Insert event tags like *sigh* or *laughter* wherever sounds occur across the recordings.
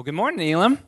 Well, good morning, Elam.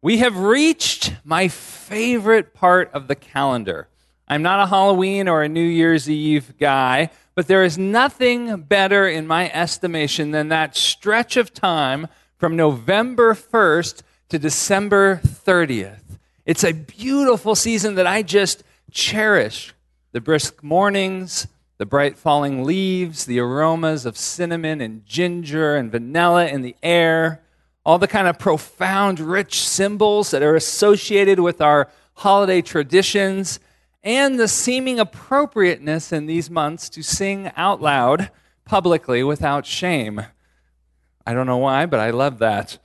We have reached my favorite part of the calendar. I'm not a Halloween or a New Year's Eve guy, but there is nothing better in my estimation than that stretch of time from November 1st to December 30th. It's a beautiful season that I just cherish. The brisk mornings, the bright falling leaves, the aromas of cinnamon and ginger and vanilla in the air all the kind of profound, rich symbols that are associated with our holiday traditions, and the seeming appropriateness in these months to sing out loud publicly without shame. I don't know why, but I love that.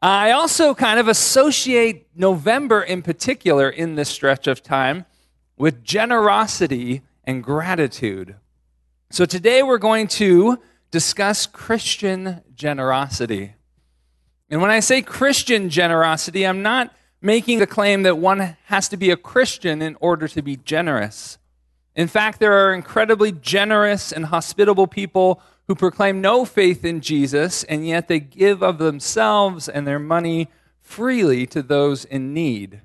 I also kind of associate November in particular in this stretch of time with generosity and gratitude. So today we're going to discuss Christian generosity. And when I say Christian generosity, I'm not making the claim that one has to be a Christian in order to be generous. In fact, there are incredibly generous and hospitable people who proclaim no faith in Jesus, and yet they give of themselves and their money freely to those in need.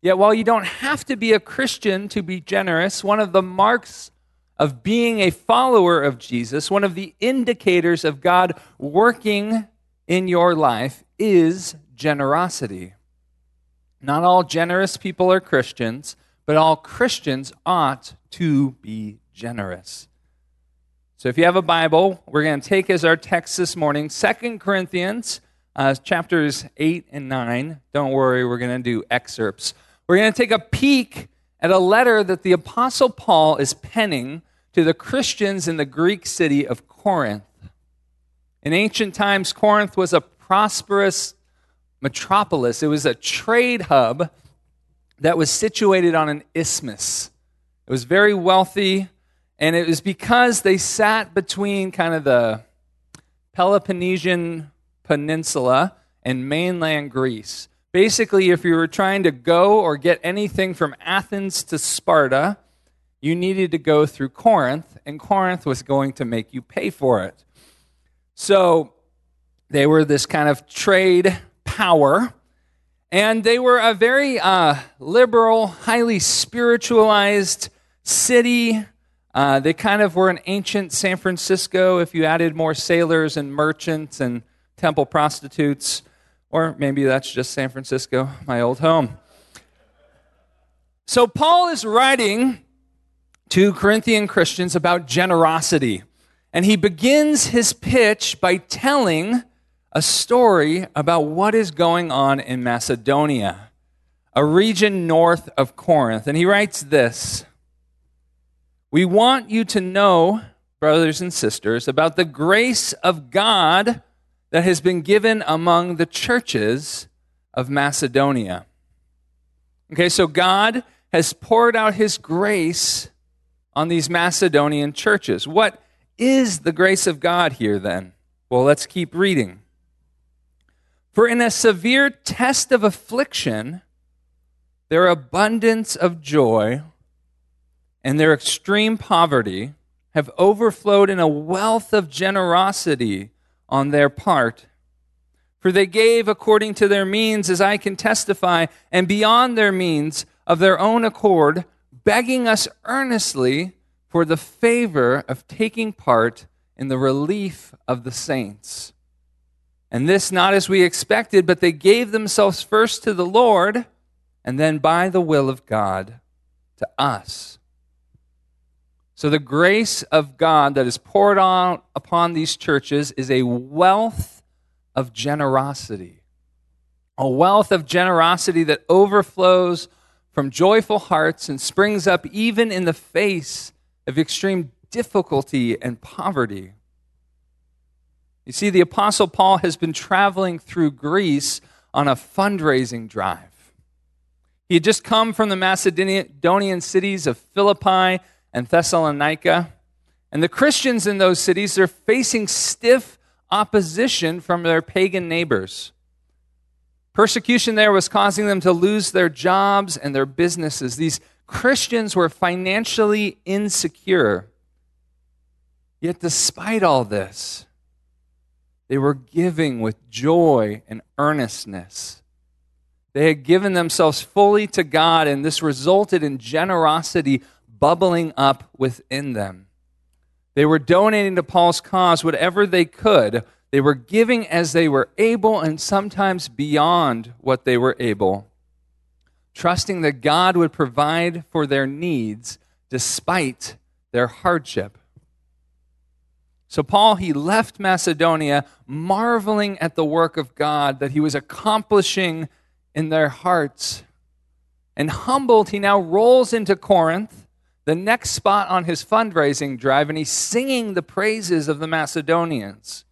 Yet, while you don't have to be a Christian to be generous, one of the marks of being a follower of Jesus, one of the indicators of God working in your life is generosity. Not all generous people are Christians, but all Christians ought to be generous. So if you have a Bible, we're going to take as our text this morning Second Corinthians uh, chapters 8 and 9. Don't worry, we're going to do excerpts. We're going to take a peek at a letter that the Apostle Paul is penning to the Christians in the Greek city of Corinth. In ancient times, Corinth was a prosperous metropolis, it was a trade hub that was situated on an isthmus. It was very wealthy, and it was because they sat between kind of the Peloponnesian Peninsula and mainland Greece. Basically, if you were trying to go or get anything from Athens to Sparta, you needed to go through Corinth, and Corinth was going to make you pay for it. So they were this kind of trade power, and they were a very uh, liberal, highly spiritualized city. Uh, they kind of were an ancient San Francisco if you added more sailors and merchants and temple prostitutes. Or maybe that's just San Francisco, my old home. So, Paul is writing to Corinthian Christians about generosity. And he begins his pitch by telling a story about what is going on in Macedonia, a region north of Corinth. And he writes this We want you to know, brothers and sisters, about the grace of God that has been given among the churches of Macedonia. Okay, so God has poured out his grace on these Macedonian churches. What is the grace of God here then? Well, let's keep reading. For in a severe test of affliction, their abundance of joy and their extreme poverty have overflowed in a wealth of generosity on their part. For they gave according to their means, as I can testify, and beyond their means of their own accord, begging us earnestly for the favor of taking part in the relief of the saints. And this not as we expected, but they gave themselves first to the Lord, and then by the will of God to us. So the grace of God that is poured on upon these churches is a wealth of generosity. A wealth of generosity that overflows from joyful hearts and springs up even in the face of extreme difficulty and poverty. You see, the Apostle Paul has been traveling through Greece on a fundraising drive. He had just come from the Macedonian cities of Philippi and Thessalonica, and the Christians in those cities are facing stiff opposition from their pagan neighbors. Persecution there was causing them to lose their jobs and their businesses. These Christians were financially insecure. Yet, despite all this, They were giving with joy and earnestness. They had given themselves fully to God, and this resulted in generosity bubbling up within them. They were donating to Paul's cause whatever they could. They were giving as they were able and sometimes beyond what they were able, trusting that God would provide for their needs despite their hardship. So, Paul, he left Macedonia marveling at the work of God that he was accomplishing in their hearts. And humbled, he now rolls into Corinth, the next spot on his fundraising drive, and he's singing the praises of the Macedonians.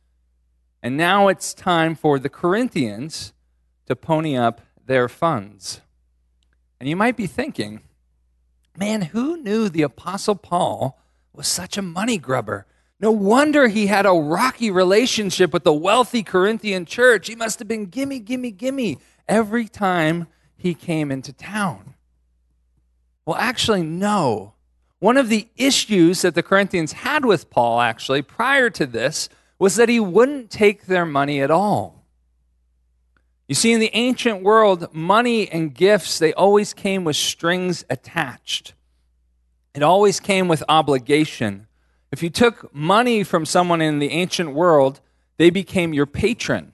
And now it's time for the Corinthians to pony up their funds. And you might be thinking, man, who knew the Apostle Paul was such a money grubber? No wonder he had a rocky relationship with the wealthy Corinthian church. He must have been gimme, gimme, gimme every time he came into town. Well, actually, no. One of the issues that the Corinthians had with Paul, actually, prior to this, was that he wouldn't take their money at all. You see, in the ancient world, money and gifts, they always came with strings attached. It always came with obligation. If you took money from someone in the ancient world, they became your patron.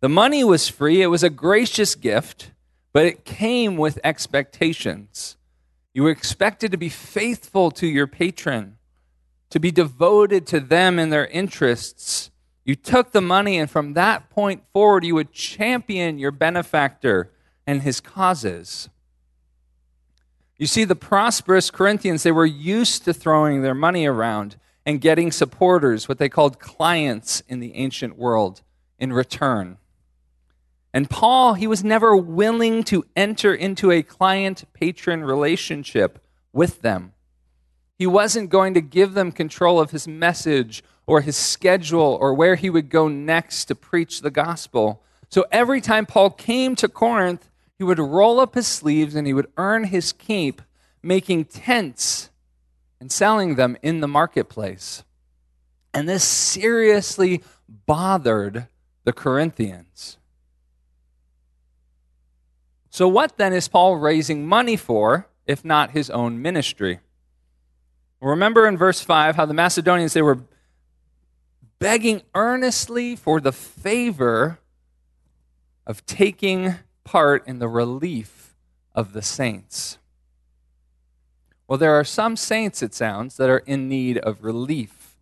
The money was free, it was a gracious gift, but it came with expectations. You were expected to be faithful to your patron, to be devoted to them and their interests. You took the money, and from that point forward, you would champion your benefactor and his causes. You see, the prosperous Corinthians, they were used to throwing their money around and getting supporters, what they called clients in the ancient world, in return. And Paul, he was never willing to enter into a client patron relationship with them. He wasn't going to give them control of his message or his schedule or where he would go next to preach the gospel. So every time Paul came to Corinth, he would roll up his sleeves and he would earn his keep making tents and selling them in the marketplace. And this seriously bothered the Corinthians. So, what then is Paul raising money for, if not his own ministry? Remember in verse 5 how the Macedonians they were begging earnestly for the favor of taking part in the relief of the saints. Well, there are some saints, it sounds, that are in need of relief.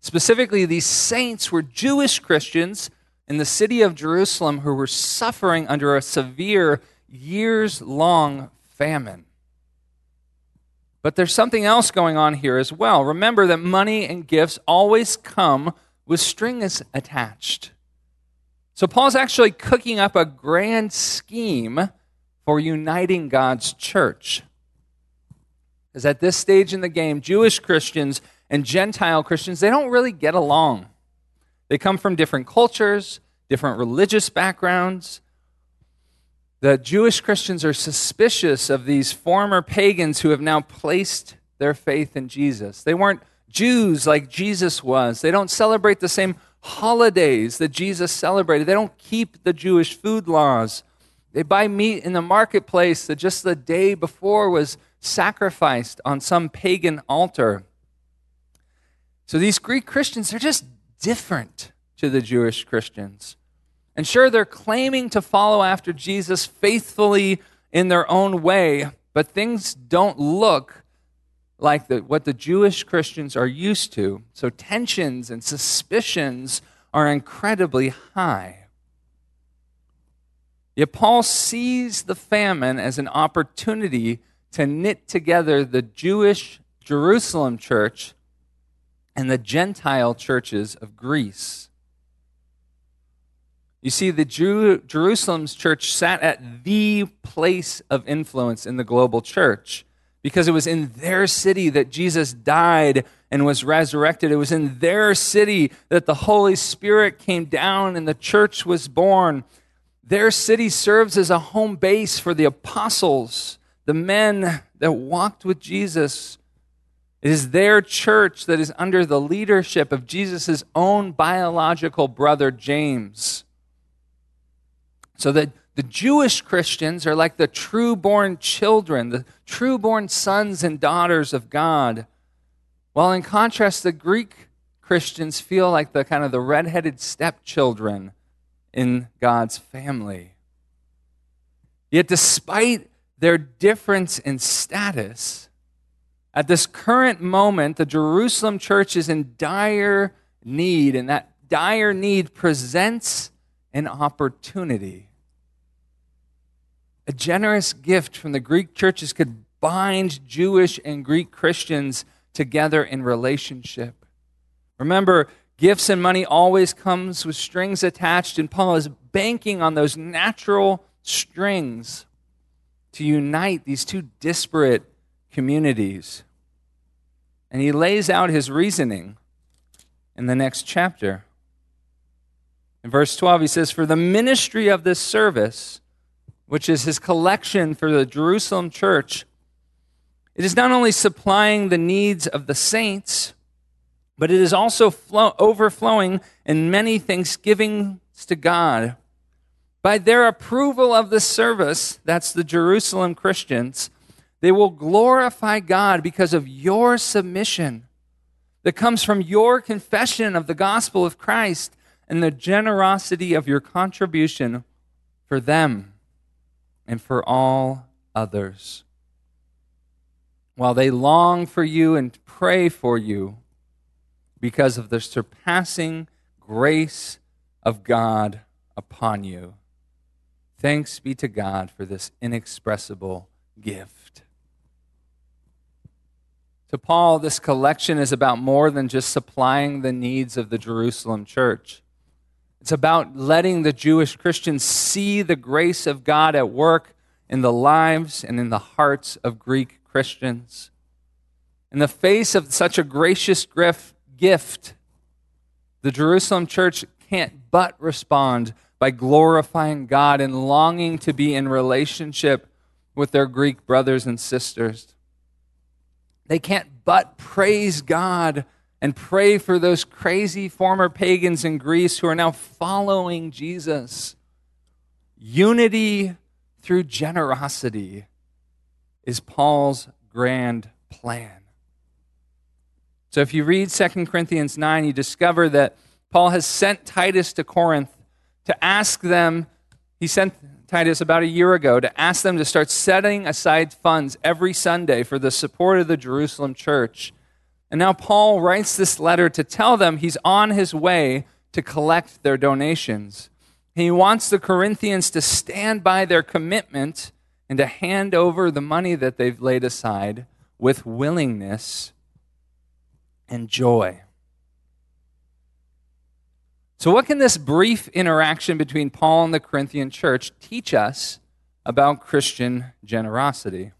Specifically, these saints were Jewish Christians in the city of Jerusalem who were suffering under a severe years long famine. But there's something else going on here as well. Remember that money and gifts always come with strings attached. So Paul's actually cooking up a grand scheme for uniting God's church. Because at this stage in the game, Jewish Christians and Gentile Christians, they don't really get along. They come from different cultures, different religious backgrounds, the Jewish Christians are suspicious of these former pagans who have now placed their faith in Jesus. They weren't Jews like Jesus was. They don't celebrate the same holidays that Jesus celebrated. They don't keep the Jewish food laws. They buy meat in the marketplace that just the day before was sacrificed on some pagan altar. So these Greek Christians, they're just different to the Jewish Christians. And sure, they're claiming to follow after Jesus faithfully in their own way, but things don't look like the, what the Jewish Christians are used to. So tensions and suspicions are incredibly high. Yet Paul sees the famine as an opportunity to knit together the Jewish Jerusalem church and the Gentile churches of Greece. You see, the Jew, Jerusalem's church sat at the place of influence in the global church because it was in their city that Jesus died and was resurrected. It was in their city that the Holy Spirit came down and the church was born. Their city serves as a home base for the apostles, the men that walked with Jesus It is their church that is under the leadership of Jesus' own biological brother, James. So that the Jewish Christians are like the true born children, the true born sons and daughters of God. While in contrast, the Greek Christians feel like the kind of the redheaded stepchildren in God's family. Yet, despite their difference in status, at this current moment, the Jerusalem church is in dire need, and that dire need presents an opportunity. A generous gift from the Greek churches could bind Jewish and Greek Christians together in relationship. Remember, gifts and money always comes with strings attached, and Paul is banking on those natural strings to unite these two disparate communities. And he lays out his reasoning in the next chapter. In verse 12, he says, For the ministry of this service, which is his collection for the Jerusalem church, it is not only supplying the needs of the saints, but it is also flow, overflowing in many thanksgivings to God. By their approval of the service, that's the Jerusalem Christians, they will glorify God because of your submission that comes from your confession of the gospel of Christ and the generosity of your contribution for them and for all others. While they long for you and pray for you, because of the surpassing grace of God upon you. Thanks be to God for this inexpressible gift. To Paul, this collection is about more than just supplying the needs of the Jerusalem church. It's about letting the Jewish Christians see the grace of God at work in the lives and in the hearts of Greek Christians. In the face of such a gracious gift, the Jerusalem church can't but respond by glorifying God and longing to be in relationship with their Greek brothers and sisters. They can't but praise God and pray for those crazy former pagans in Greece who are now following Jesus. Unity through generosity is Paul's grand plan. So if you read 2 Corinthians 9, you discover that Paul has sent Titus to Corinth to ask them, he sent Titus about a year ago to ask them to start setting aside funds every Sunday for the support of the Jerusalem church. And now Paul writes this letter to tell them he's on his way to collect their donations. He wants the Corinthians to stand by their commitment and to hand over the money that they've laid aside with willingness and joy. So, what can this brief interaction between Paul and the Corinthian church teach us about Christian generosity?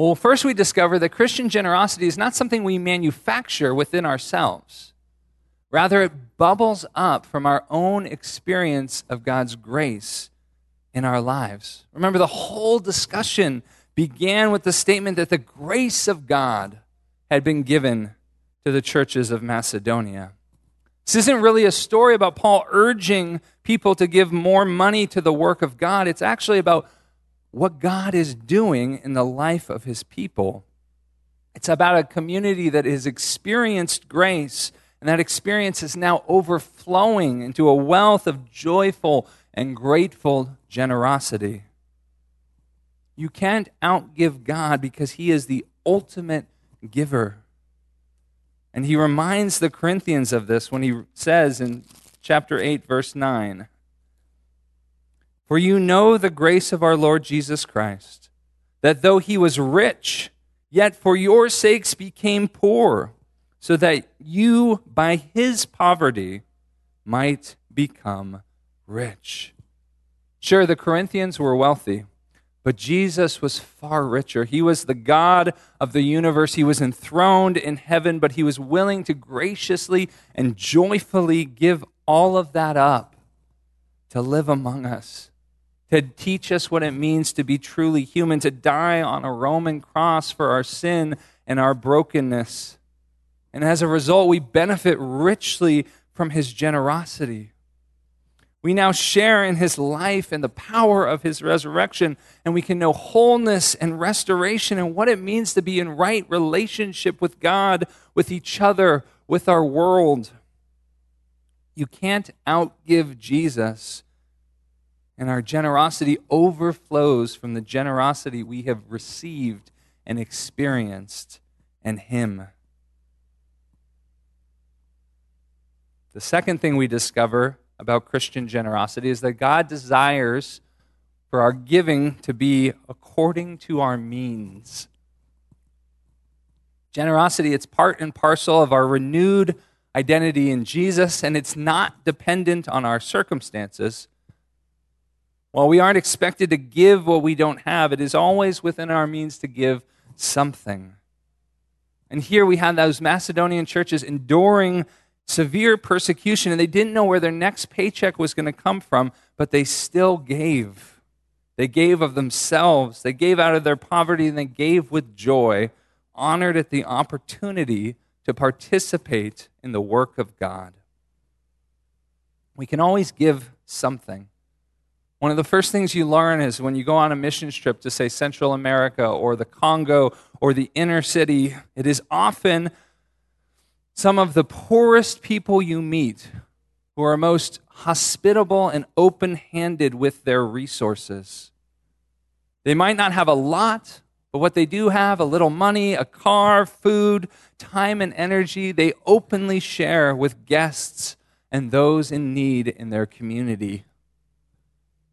Well, first we discover that Christian generosity is not something we manufacture within ourselves. Rather, it bubbles up from our own experience of God's grace in our lives. Remember, the whole discussion began with the statement that the grace of God had been given to the churches of Macedonia. This isn't really a story about Paul urging people to give more money to the work of God. It's actually about what God is doing in the life of his people. It's about a community that has experienced grace, and that experience is now overflowing into a wealth of joyful and grateful generosity. You can't outgive God because he is the ultimate giver. And he reminds the Corinthians of this when he says in chapter 8, verse 9 For you know the grace of our Lord Jesus Christ, that though he was rich, yet for your sakes became poor, so that you by his poverty might become rich. Sure, the Corinthians were wealthy. But Jesus was far richer. He was the God of the universe. He was enthroned in heaven, but he was willing to graciously and joyfully give all of that up to live among us, to teach us what it means to be truly human, to die on a Roman cross for our sin and our brokenness. And as a result, we benefit richly from his generosity. We now share in his life and the power of his resurrection, and we can know wholeness and restoration and what it means to be in right relationship with God, with each other, with our world. You can't outgive Jesus, and our generosity overflows from the generosity we have received and experienced in him. The second thing we discover about Christian generosity is that God desires for our giving to be according to our means. Generosity, it's part and parcel of our renewed identity in Jesus, and it's not dependent on our circumstances. While we aren't expected to give what we don't have, it is always within our means to give something. And here we have those Macedonian churches enduring severe persecution, and they didn't know where their next paycheck was going to come from, but they still gave. They gave of themselves, they gave out of their poverty, and they gave with joy, honored at the opportunity to participate in the work of God. We can always give something. One of the first things you learn is when you go on a mission trip to, say, Central America or the Congo or the inner city, it is often some of the poorest people you meet who are most hospitable and open handed with their resources. They might not have a lot, but what they do have a little money, a car, food, time, and energy they openly share with guests and those in need in their community.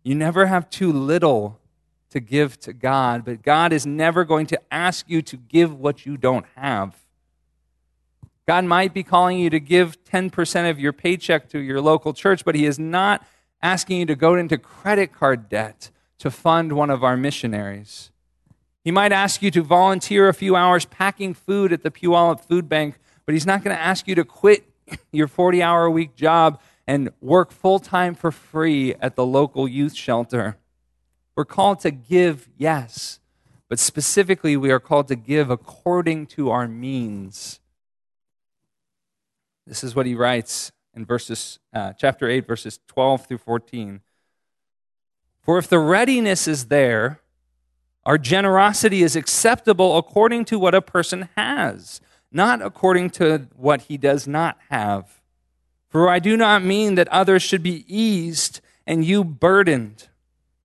You never have too little to give to God, but God is never going to ask you to give what you don't have. God might be calling you to give 10% of your paycheck to your local church, but He is not asking you to go into credit card debt to fund one of our missionaries. He might ask you to volunteer a few hours packing food at the Puyallup Food Bank, but He's not going to ask you to quit *coughs* your 40 hour a week job and work full time for free at the local youth shelter. We're called to give, yes, but specifically, we are called to give according to our means. This is what he writes in verses, uh, chapter 8, verses 12 through 14. For if the readiness is there, our generosity is acceptable according to what a person has, not according to what he does not have. For I do not mean that others should be eased and you burdened,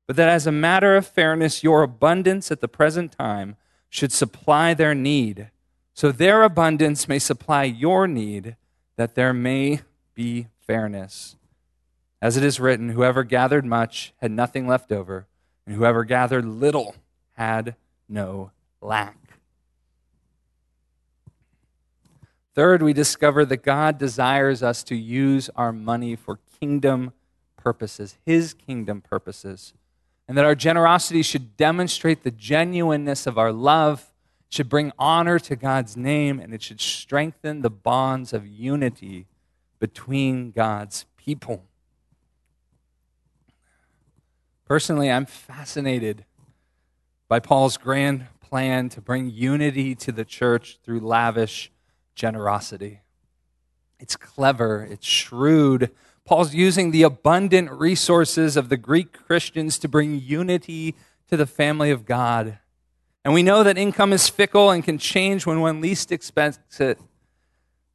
but that as a matter of fairness, your abundance at the present time should supply their need, so their abundance may supply your need that there may be fairness. As it is written, whoever gathered much had nothing left over, and whoever gathered little had no lack. Third, we discover that God desires us to use our money for kingdom purposes, His kingdom purposes, and that our generosity should demonstrate the genuineness of our love should bring honor to God's name and it should strengthen the bonds of unity between God's people. Personally, I'm fascinated by Paul's grand plan to bring unity to the church through lavish generosity. It's clever, it's shrewd. Paul's using the abundant resources of the Greek Christians to bring unity to the family of God and we know that income is fickle and can change when one least expects it.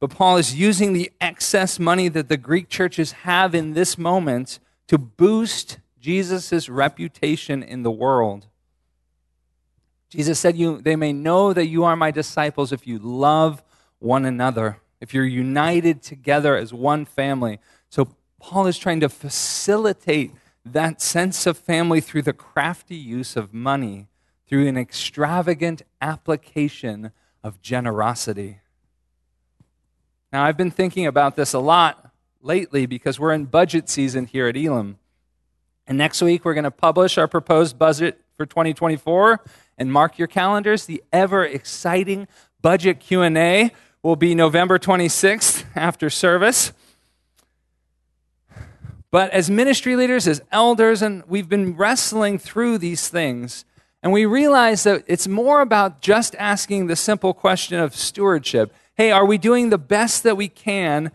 But Paul is using the excess money that the Greek churches have in this moment to boost Jesus' reputation in the world. Jesus said, you, They may know that you are my disciples if you love one another, if you're united together as one family. So Paul is trying to facilitate that sense of family through the crafty use of money through an extravagant application of generosity. Now, I've been thinking about this a lot lately because we're in budget season here at Elam. And next week, we're going to publish our proposed budget for 2024 and mark your calendars. The ever exciting budget Q&A will be November 26th after service. But as ministry leaders, as elders, and we've been wrestling through these things, and we realize that it's more about just asking the simple question of stewardship. Hey, are we doing the best that we can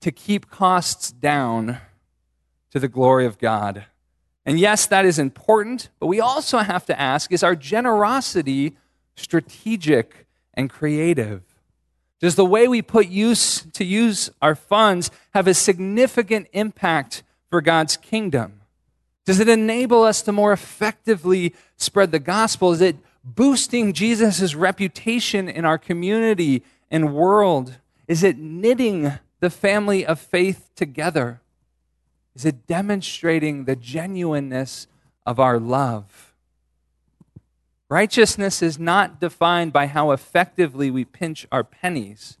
to keep costs down to the glory of God? And yes, that is important, but we also have to ask is our generosity strategic and creative? Does the way we put use to use our funds have a significant impact for God's kingdom? Does it enable us to more effectively spread the gospel? Is it boosting Jesus' reputation in our community and world? Is it knitting the family of faith together? Is it demonstrating the genuineness of our love? Righteousness is not defined by how effectively we pinch our pennies.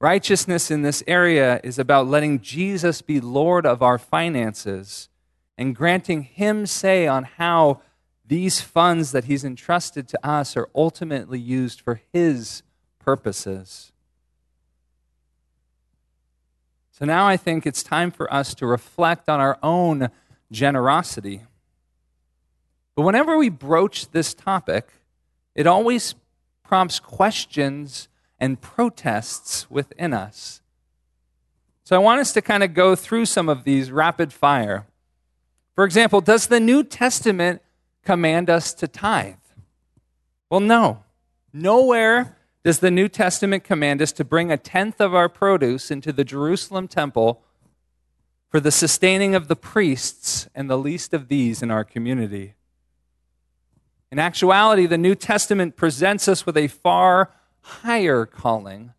Righteousness in this area is about letting Jesus be Lord of our finances and granting Him say on how these funds that He's entrusted to us are ultimately used for His purposes. So now I think it's time for us to reflect on our own generosity. But whenever we broach this topic, it always prompts questions and protests within us. So I want us to kind of go through some of these rapid fire. For example, does the New Testament command us to tithe? Well, no. Nowhere does the New Testament command us to bring a tenth of our produce into the Jerusalem temple for the sustaining of the priests and the least of these in our community. In actuality, the New Testament presents us with a far higher calling,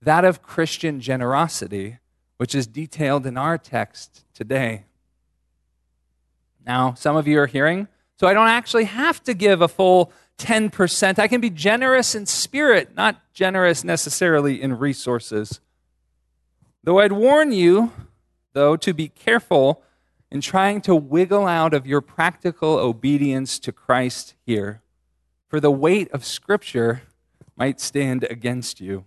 that of Christian generosity, which is detailed in our text today. Now, some of you are hearing, so I don't actually have to give a full 10%. I can be generous in spirit, not generous necessarily in resources. Though I'd warn you, though, to be careful in trying to wiggle out of your practical obedience to Christ here, for the weight of Scripture might stand against you.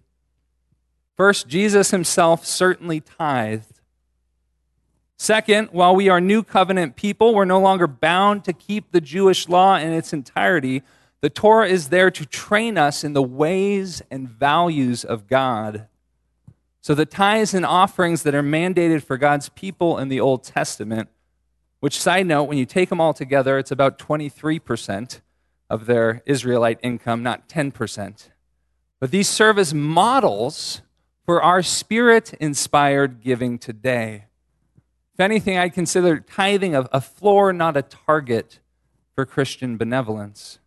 First, Jesus himself certainly tithed. Second, while we are new covenant people, we're no longer bound to keep the Jewish law in its entirety. The Torah is there to train us in the ways and values of God. So the tithes and offerings that are mandated for God's people in the Old Testament which, side note, when you take them all together, it's about 23% of their Israelite income, not 10%. But these serve as models for our spirit inspired giving today. If anything, I'd consider tithing a, a floor, not a target for Christian benevolence.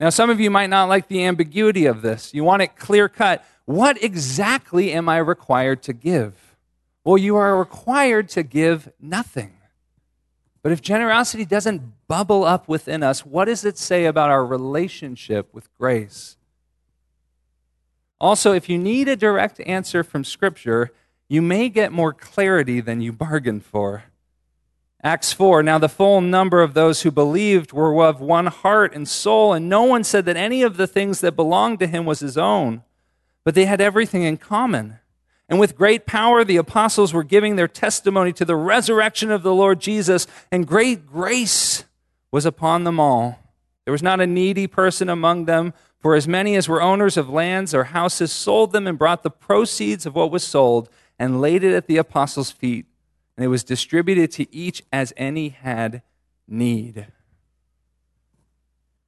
Now, some of you might not like the ambiguity of this. You want it clear cut. What exactly am I required to give? Well, you are required to give nothing. But if generosity doesn't bubble up within us, what does it say about our relationship with grace? Also, if you need a direct answer from Scripture, you may get more clarity than you bargained for. Acts 4 Now the full number of those who believed were of one heart and soul, and no one said that any of the things that belonged to him was his own, but they had everything in common. And with great power, the apostles were giving their testimony to the resurrection of the Lord Jesus, and great grace was upon them all. There was not a needy person among them, for as many as were owners of lands or houses sold them and brought the proceeds of what was sold and laid it at the apostles' feet, and it was distributed to each as any had need.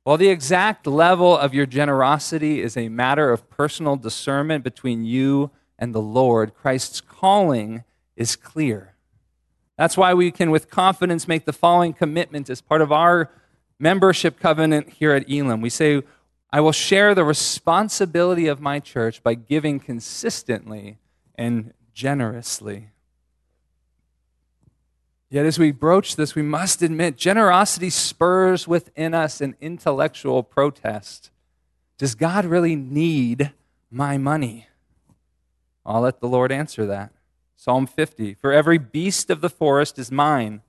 While the exact level of your generosity is a matter of personal discernment between you and the Lord, Christ's calling is clear. That's why we can, with confidence, make the following commitment as part of our membership covenant here at Elam. We say, I will share the responsibility of my church by giving consistently and generously. Yet, as we broach this, we must admit generosity spurs within us an intellectual protest. Does God really need my money? I'll let the Lord answer that. Psalm 50 For every beast of the forest is mine,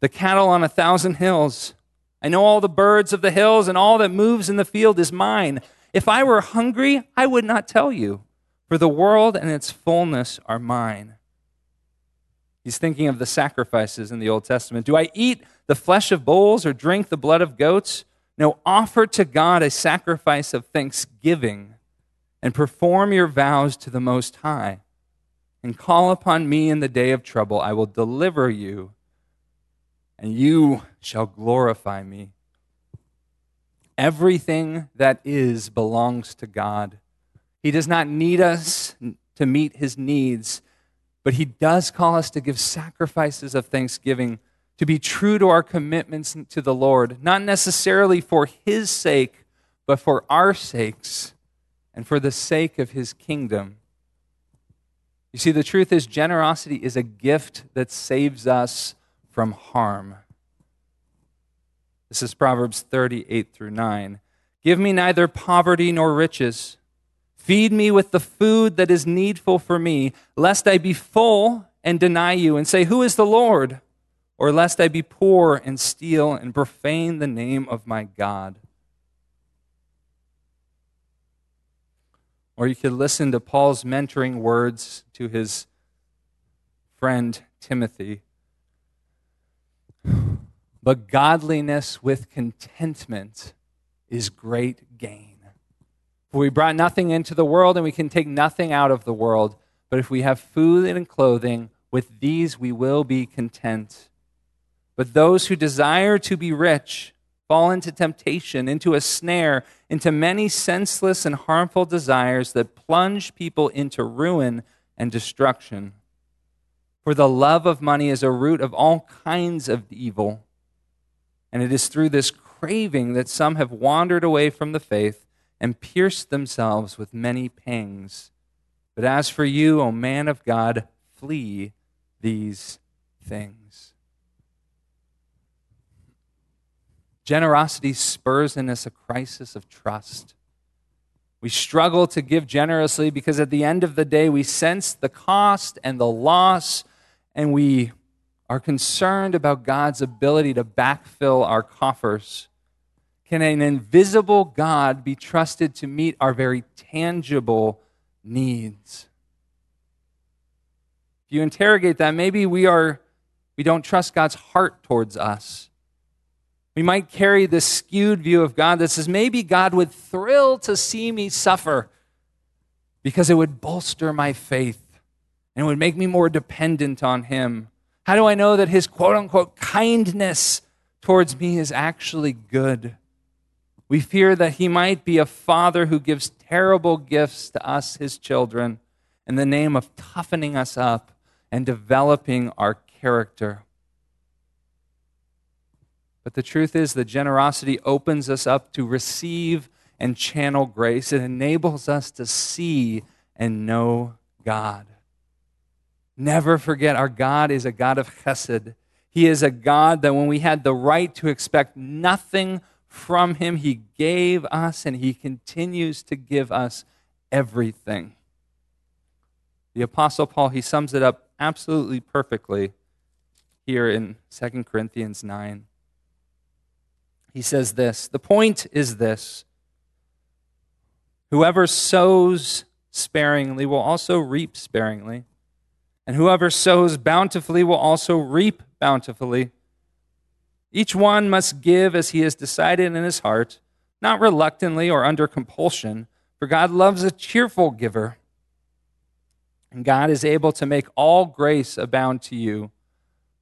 the cattle on a thousand hills. I know all the birds of the hills, and all that moves in the field is mine. If I were hungry, I would not tell you, for the world and its fullness are mine. He's thinking of the sacrifices in the Old Testament. Do I eat the flesh of bulls or drink the blood of goats? No, offer to God a sacrifice of thanksgiving and perform your vows to the Most High. And call upon me in the day of trouble. I will deliver you, and you shall glorify me. Everything that is belongs to God. He does not need us to meet his needs, but he does call us to give sacrifices of thanksgiving, to be true to our commitments to the Lord, not necessarily for his sake, but for our sakes and for the sake of his kingdom. You see, the truth is, generosity is a gift that saves us from harm. This is Proverbs 38 through 9. Give me neither poverty nor riches. Feed me with the food that is needful for me, lest I be full and deny you and say, Who is the Lord? Or lest I be poor and steal and profane the name of my God. Or you could listen to Paul's mentoring words to his friend Timothy but godliness with contentment is great gain. For we brought nothing into the world, and we can take nothing out of the world. But if we have food and clothing, with these we will be content. But those who desire to be rich fall into temptation, into a snare, into many senseless and harmful desires that plunge people into ruin and destruction. For the love of money is a root of all kinds of evil. And it is through this craving that some have wandered away from the faith and pierced themselves with many pangs. But as for you, O man of God, flee these things. Generosity spurs in us a crisis of trust. We struggle to give generously because at the end of the day, we sense the cost and the loss, and we are concerned about God's ability to backfill our coffers? Can an invisible God be trusted to meet our very tangible needs? If you interrogate that, maybe we are we don't trust God's heart towards us. We might carry this skewed view of God that says maybe God would thrill to see me suffer because it would bolster my faith and it would make me more dependent on Him. How do I know that his quote unquote kindness towards me is actually good? We fear that he might be a father who gives terrible gifts to us, his children, in the name of toughening us up and developing our character. But the truth is that generosity opens us up to receive and channel grace. It enables us to see and know God. Never forget, our God is a God of chesed. He is a God that when we had the right to expect nothing from Him, He gave us and He continues to give us everything. The Apostle Paul, he sums it up absolutely perfectly here in 2 Corinthians 9. He says this The point is this whoever sows sparingly will also reap sparingly. And whoever sows bountifully will also reap bountifully. Each one must give as he has decided in his heart, not reluctantly or under compulsion, for God loves a cheerful giver. And God is able to make all grace abound to you,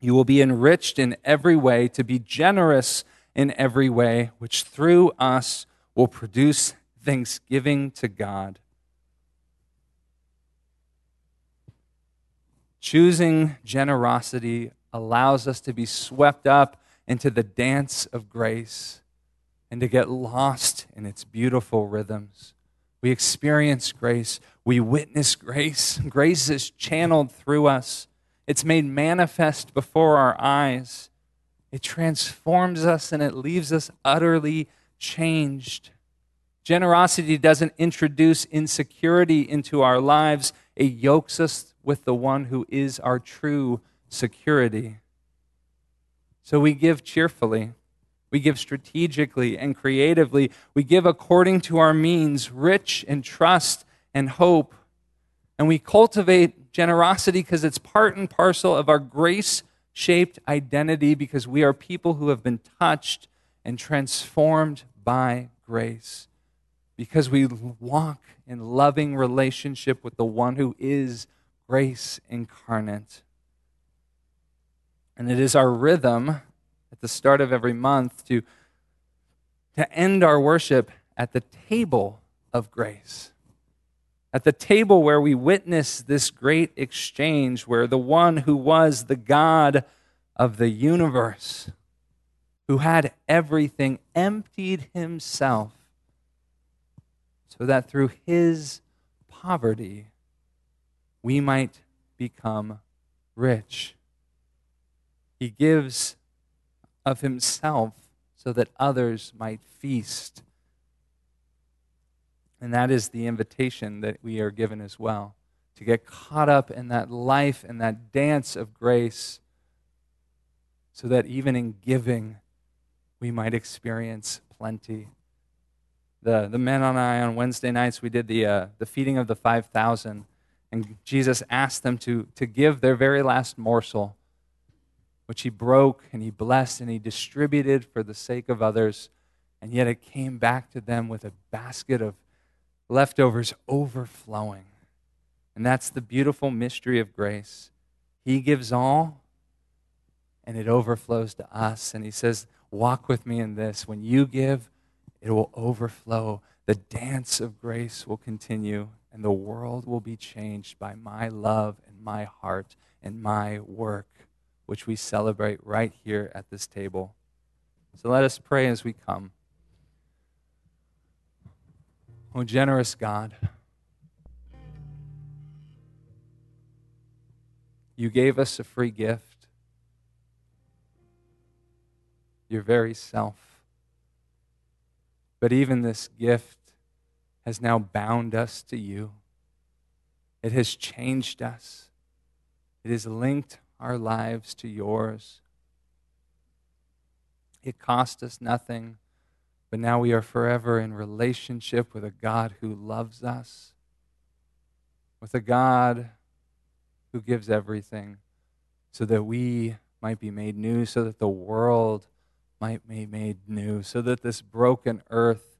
You will be enriched in every way to be generous in every way, which through us will produce thanksgiving to God. Choosing generosity allows us to be swept up into the dance of grace and to get lost in its beautiful rhythms. We experience grace, we witness grace. *laughs* Grace is channeled through us. It's made manifest before our eyes. It transforms us and it leaves us utterly changed. Generosity doesn't introduce insecurity into our lives, it yokes us with the one who is our true security. So we give cheerfully. We give strategically and creatively. We give according to our means, rich in trust and hope. And we cultivate generosity because it's part and parcel of our grace shaped identity because we are people who have been touched and transformed by grace. Because we walk in loving relationship with the one who is grace incarnate. And it is our rhythm at the start of every month to, to end our worship at the table of grace. At the table where we witness this great exchange, where the one who was the God of the universe, who had everything, emptied himself so that through his poverty we might become rich. He gives of himself so that others might feast. And that is the invitation that we are given as well to get caught up in that life and that dance of grace so that even in giving we might experience plenty. The, the men and I on Wednesday nights, we did the, uh, the feeding of the 5,000, and Jesus asked them to, to give their very last morsel which he broke and he blessed and he distributed for the sake of others. And yet it came back to them with a basket of leftovers overflowing. And that's the beautiful mystery of grace. He gives all, and it overflows to us. And he says, Walk with me in this. When you give, it will overflow. The dance of grace will continue, and the world will be changed by my love and my heart and my work which we celebrate right here at this table. So let us pray as we come. Oh, generous God, you gave us a free gift, your very self. But even this gift has now bound us to you. It has changed us. It has linked our lives to yours. It cost us nothing, but now we are forever in relationship with a God who loves us, with a God who gives everything so that we might be made new, so that the world might be made new, so that this broken earth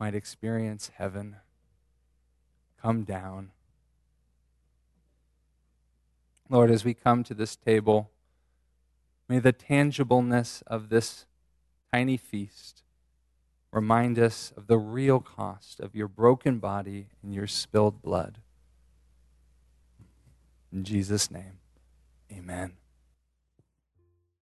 might experience heaven. Come down. Lord, as we come to this table, may the tangibleness of this tiny feast remind us of the real cost of your broken body and your spilled blood. In Jesus' name, amen.